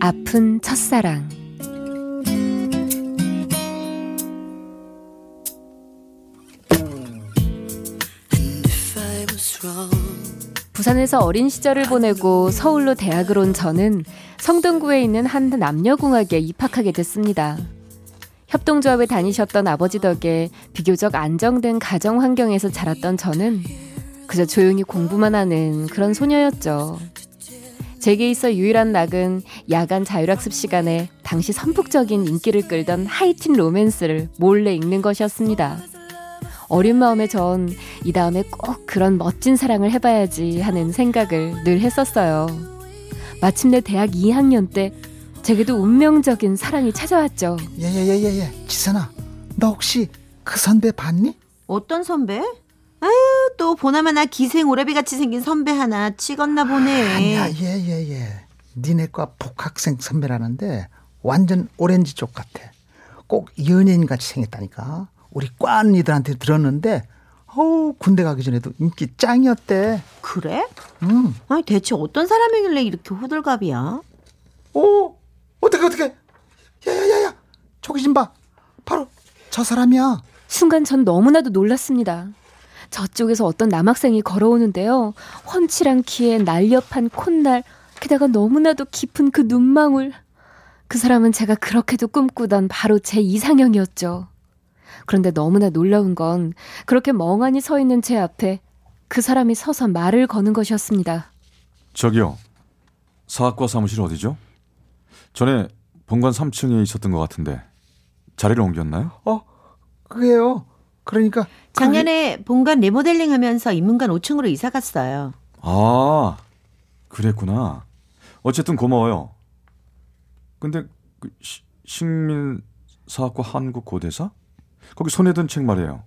아픈 첫사랑 부산에서 어린 시절을 보내고 서울로 대학을 온 저는 성동구에 있는 한 남녀공학에 입학하게 됐습니다. 협동조합에 다니셨던 아버지 덕에 비교적 안정된 가정 환경에서 자랐던 저는 그저 조용히 공부만 하는 그런 소녀였죠. 제게 있어 유일한 낙은 야간 자율학습 시간에 당시 선풍적인 인기를 끌던 하이틴 로맨스를 몰래 읽는 것이었습니다. 어린 마음에 전 이 다음에 꼭 그런 멋진 사랑을 해봐야지 하는 생각을 늘 했었어요. 마침내 대학 2학년 때 제게도 운명적인 사랑이 찾아왔죠. 예예예예예 지선아 너 혹시 그 선배 봤니? 어떤 선배? 아유 또 보나마나 기생 오라비 같이 생긴 선배 하나 찍었나 보네. 아니야 예예 예 니네 과 복학생 선배라는데 완전 오렌지 쪽 같아 꼭 연예인 같이 생겼다니까 우리 과 언니들한테 들었는데 어우 군대 가기 전에도 인기 짱이었대 그래? 응. 아니 대체 어떤 사람이길래 이렇게 호들갑이야? 오 어떻게 어떻게 야야야야 저기 좀 봐 바로 저 사람이야 순간 전 너무나도 놀랐습니다. 저쪽에서 어떤 남학생이 걸어오는데요. 훤칠한 키에 날렵한 콧날, 게다가 너무나도 깊은 그 눈망울. 그 사람은 제가 그렇게도 꿈꾸던 바로 제 이상형이었죠. 그런데 너무나 놀라운 건 그렇게 멍하니 서 있는 제 앞에 그 사람이 서서 말을 거는 것이었습니다. 저기요 사학과 사무실 어디죠? 전에 본관 3층에 있었던 것 같은데 자리를 옮겼나요? 어 그게요 그러니까 작년에 본관 리모델링 하면서 인문관 5층으로 이사 갔어요. 아 그랬구나 어쨌든 고마워요 근데 그 시- 식민사학과 한국고대사? 거기 손에 든 책 말이에요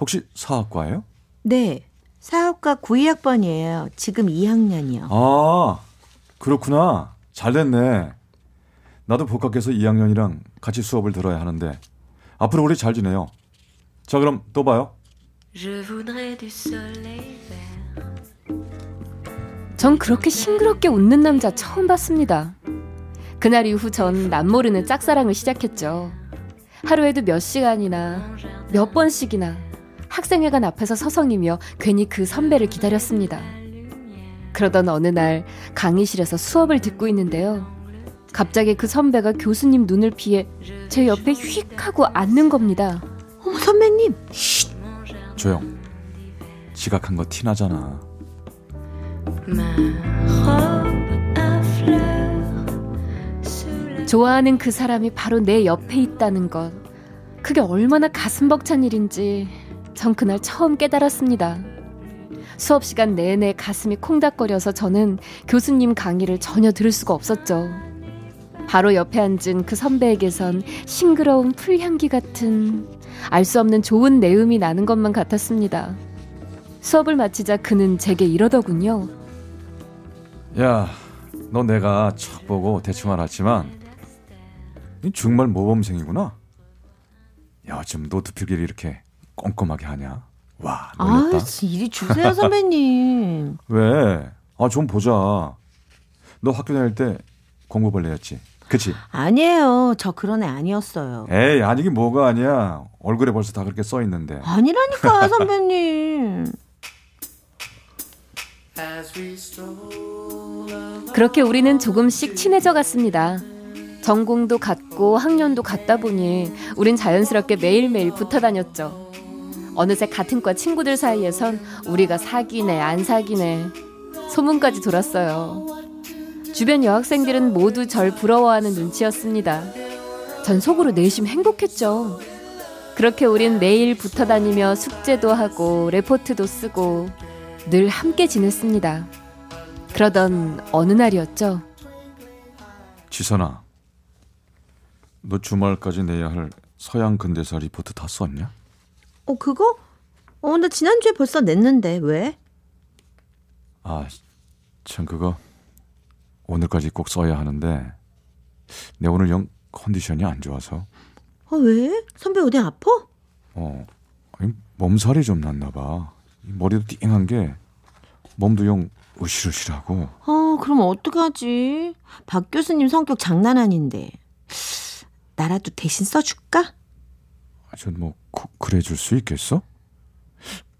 혹시 사학과예요? 네. 사업과 92학번이에요. 지금 2학년이요. 아 그렇구나 잘 됐네 나도 복학해서 2학년이랑 같이 수업을 들어야 하는데 앞으로 우리 잘 지내요 자 그럼 또 봐요 전 그렇게 싱그럽게 웃는 남자 처음 봤습니다. 그날 이후 전 남모르는 짝사랑을 시작했죠. 하루에도 몇 시간이나 몇 번씩이나 학생회관 앞에서 서성이며 괜히 그 선배를 기다렸습니다. 그러던 어느 날 강의실에서 수업을 듣고 있는데요. 갑자기 그 선배가 교수님 눈을 피해 제 옆에 휙 하고 앉는 겁니다. 선배님. 조용 지각한 거 티나잖아 좋아하는 그 사람이 바로 내 옆에 있다는 것. 그게 얼마나 가슴 벅찬 일인지 전 그날 처음 깨달았습니다. 수업 시간 내내 가슴이 콩닥거려서 저는 교수님 강의를 전혀 들을 수가 없었죠. 바로 옆에 앉은 그 선배에게선 싱그러운 풀향기 같은 알 수 없는 좋은 내음이 나는 것만 같았습니다. 수업을 마치자 그는 제게 이러더군요. 야, 너 내가 척 보고 대충 알았지만 이 정말 모범생이구나. 야, 좀 노트필기를 이렇게 꼼꼼하게 하냐? 와, 아, 놀랬다. 이리 주세요 선배님. 왜? 아, 좀 보자. 너 학교 다닐 때 공부 벌레였지? 그치? 아니에요. 저 그런 애 아니었어요. 에이, 아니긴 뭐가 아니야. 얼굴에 벌써 다 그렇게 써 있는데. 아니라니까 선배님. 그렇게 우리는 조금씩 친해져 갔습니다. 전공도 같고 학년도 같다 보니 우린 자연스럽게 매일매일 붙어 다녔죠. 어느새 같은 과 친구들 사이에선 우리가 사귀네 안 사귀네 소문까지 돌았어요. 주변 여학생들은 모두 절 부러워하는 눈치였습니다. 전 속으로 내심 행복했죠. 그렇게 우린 매일 붙어 다니며 숙제도 하고 레포트도 쓰고 늘 함께 지냈습니다. 그러던 어느 날이었죠. 지선아, 너 주말까지 내야 할 서양 근대사 리포트 다 썼냐? 어, 그거? 어, 나 지난주에 벌써 냈는데, 왜? 아, 참 그거 오늘까지 꼭 써야 하는데 내 오늘 영 컨디션이 안 좋아서 어, 왜? 선배 어디 아파? 어 몸살이 좀 났나 봐. 이 머리도 띵한 게 몸도 영 으실으실하고 어, 그럼 어떡하지? 박 교수님 성격 장난 아닌데. 나라도 대신 써줄까? 전뭐 그래 줄 수 있겠어?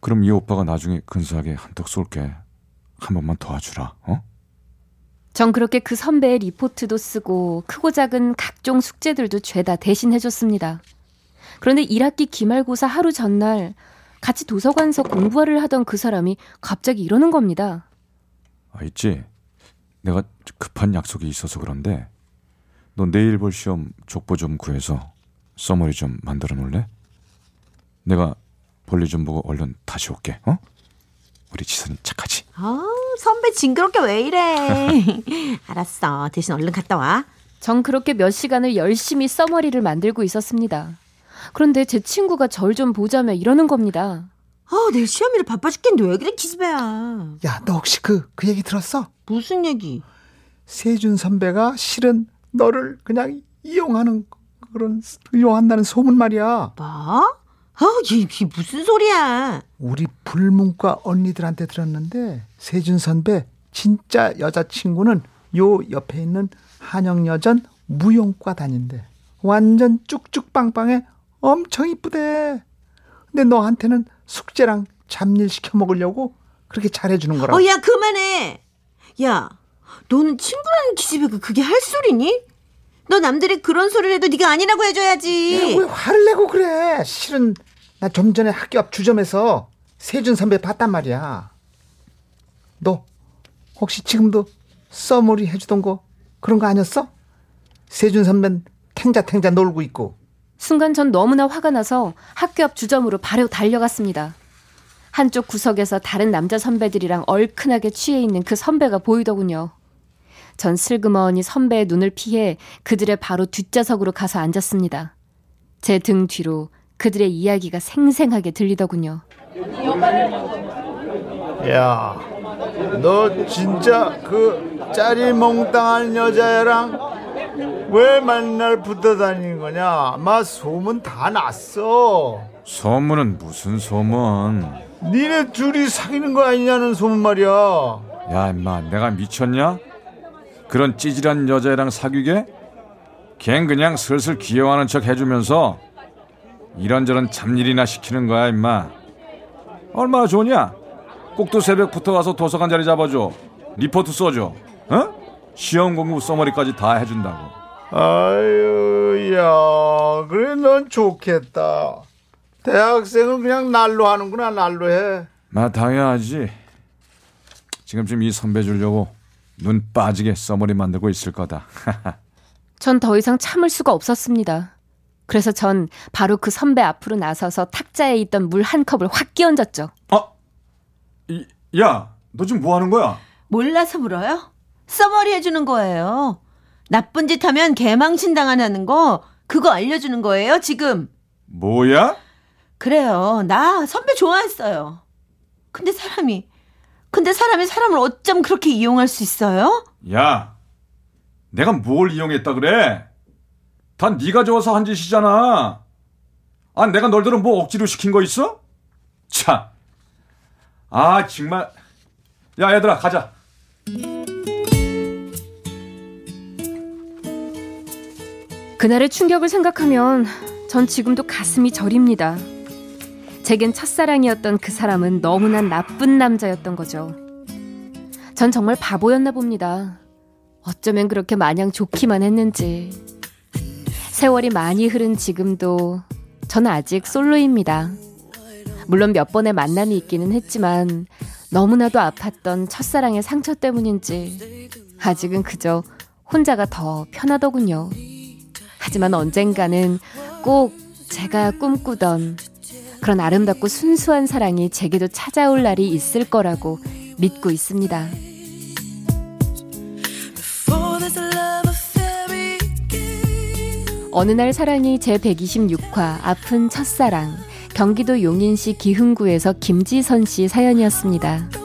그럼 이 오빠가 나중에 근사하게 한턱 쏠게. 한 번만 도와주라. 어? 전 그렇게 그 선배의 리포트도 쓰고 크고 작은 각종 숙제들도 죄다 대신 해줬습니다. 그런데 1학기 기말고사 하루 전날 같이 도서관에서 공부를 하던 그 사람이 갑자기 이러는 겁니다. 아 있지. 내가 급한 약속이 있어서 그런데 너 내일 볼 시험 족보 좀 구해서 써머리 좀 만들어 놓을래? 내가 볼일 좀 보고 얼른 다시 올게. 어? 우리 지선이 착하지. 아, 선배 징그럽게 왜 이래? 알았어. 대신 얼른 갔다 와. 전 그렇게 몇 시간을 열심히 써머리를 만들고 있었습니다. 그런데 제 친구가 절 좀 보자며 이러는 겁니다. 아, 내일 시험일에 바빠 죽겠는데 왜 그래, 기집애야. 야, 너 혹시 그, 그 얘기 들었어? 무슨 얘기? 세준 선배가 실은 너를 그냥 이용하는 그런, 이용한다는 소문 말이야. 뭐? 아, 이게 무슨 소리야? 우리 불문과 언니들한테 들었는데 세준 선배 진짜 여자친구는 요 옆에 있는 한영여전 무용과 다닌대. 완전 쭉쭉 빵빵해 엄청 이쁘대. 근데 너한테는 숙제랑 잡일 시켜 먹으려고 그렇게 잘해주는 거라고. 어, 야, 그만해. 야, 너는 친구라는 기집애가 그게 할 소리니? 너 남들이 그런 소리를 해도 네가 아니라고 해줘야지. 야, 왜 화를 내고 그래? 실은 나 좀 전에 학교 앞 주점에서 세준 선배 봤단 말이야. 너 혹시 지금도 써머리 해주던 거 그런 거 아니었어? 세준 선배는 탱자탱자 놀고 있고. 순간 전 너무나 화가 나서 학교 앞 주점으로 바로 달려갔습니다. 한쪽 구석에서 다른 남자 선배들이랑 얼큰하게 취해 있는 그 선배가 보이더군요. 전 슬그머니 선배의 눈을 피해 그들의 바로 뒷좌석으로 가서 앉았습니다. 제 등 뒤로 그들의 이야기가 생생하게 들리더군요. 야, 너 진짜 그 짜리몽땅한 여자애랑 왜 맨날 붙어 다니는 거냐? 마 소문 다 났어. 소문은 무슨 소문? 니네 둘이 사귀는 거 아니냐는 소문 말이야. 야 임마 내가 미쳤냐? 그런 찌질한 여자애랑 사귀게? 걘 그냥 슬슬 귀여워하는 척 해주면서 이런저런 잡일이나 시키는 거야 임마 얼마나 좋냐? 꼭두 새벽부터 와서 도서관 자리 잡아줘 리포트 써줘 어? 시험 공부 써머리까지 다 해준다고 아유, 야, 그래 넌 좋겠다. 대학생은 그냥 날로 하는구나, 날로 해. 나 당연하지 지금쯤 이 선배 주려고 눈 빠지게 써머리 만들고 있을 거다 전 더 이상 참을 수가 없었습니다. 그래서 전 바로 그 선배 앞으로 나서서 탁자에 있던 물 한 컵을 확 끼얹었죠. 어? 이, 야, 너 지금 뭐 하는 거야? 몰라서 물어요? 써머리 해주는 거예요. 나쁜 짓 하면 개망신 당하는 거, 그거 알려주는 거예요, 지금. 뭐야? 그래요. 나 선배 좋아했어요. 근데 사람이, 근데 사람이 사람을 어쩜 그렇게 이용할 수 있어요? 야, 내가 뭘 이용했다 그래? 다 네가 좋아서 한 짓이잖아. 아, 내가 널들은 뭐 억지로 시킨 거 있어? 참. 아, 정말. 야, 얘들아, 가자. 그날의 충격을 생각하면 전 지금도 가슴이 저립니다. 제겐 첫사랑이었던 그 사람은 너무나 나쁜 남자였던 거죠. 전 정말 바보였나 봅니다. 어쩌면 그렇게 마냥 좋기만 했는지. 세월이 많이 흐른 지금도 저는 아직 솔로입니다. 물론 몇 번의 만남이 있기는 했지만 너무나도 아팠던 첫사랑의 상처 때문인지 아직은 그저 혼자가 더 편하더군요. 하지만 언젠가는 꼭 제가 꿈꾸던 그런 아름답고 순수한 사랑이 제게도 찾아올 날이 있을 거라고 믿고 있습니다. 어느 날 사랑이 제126화 아픈 첫사랑 경기도 용인시 기흥구에서 김지선 씨 사연이었습니다.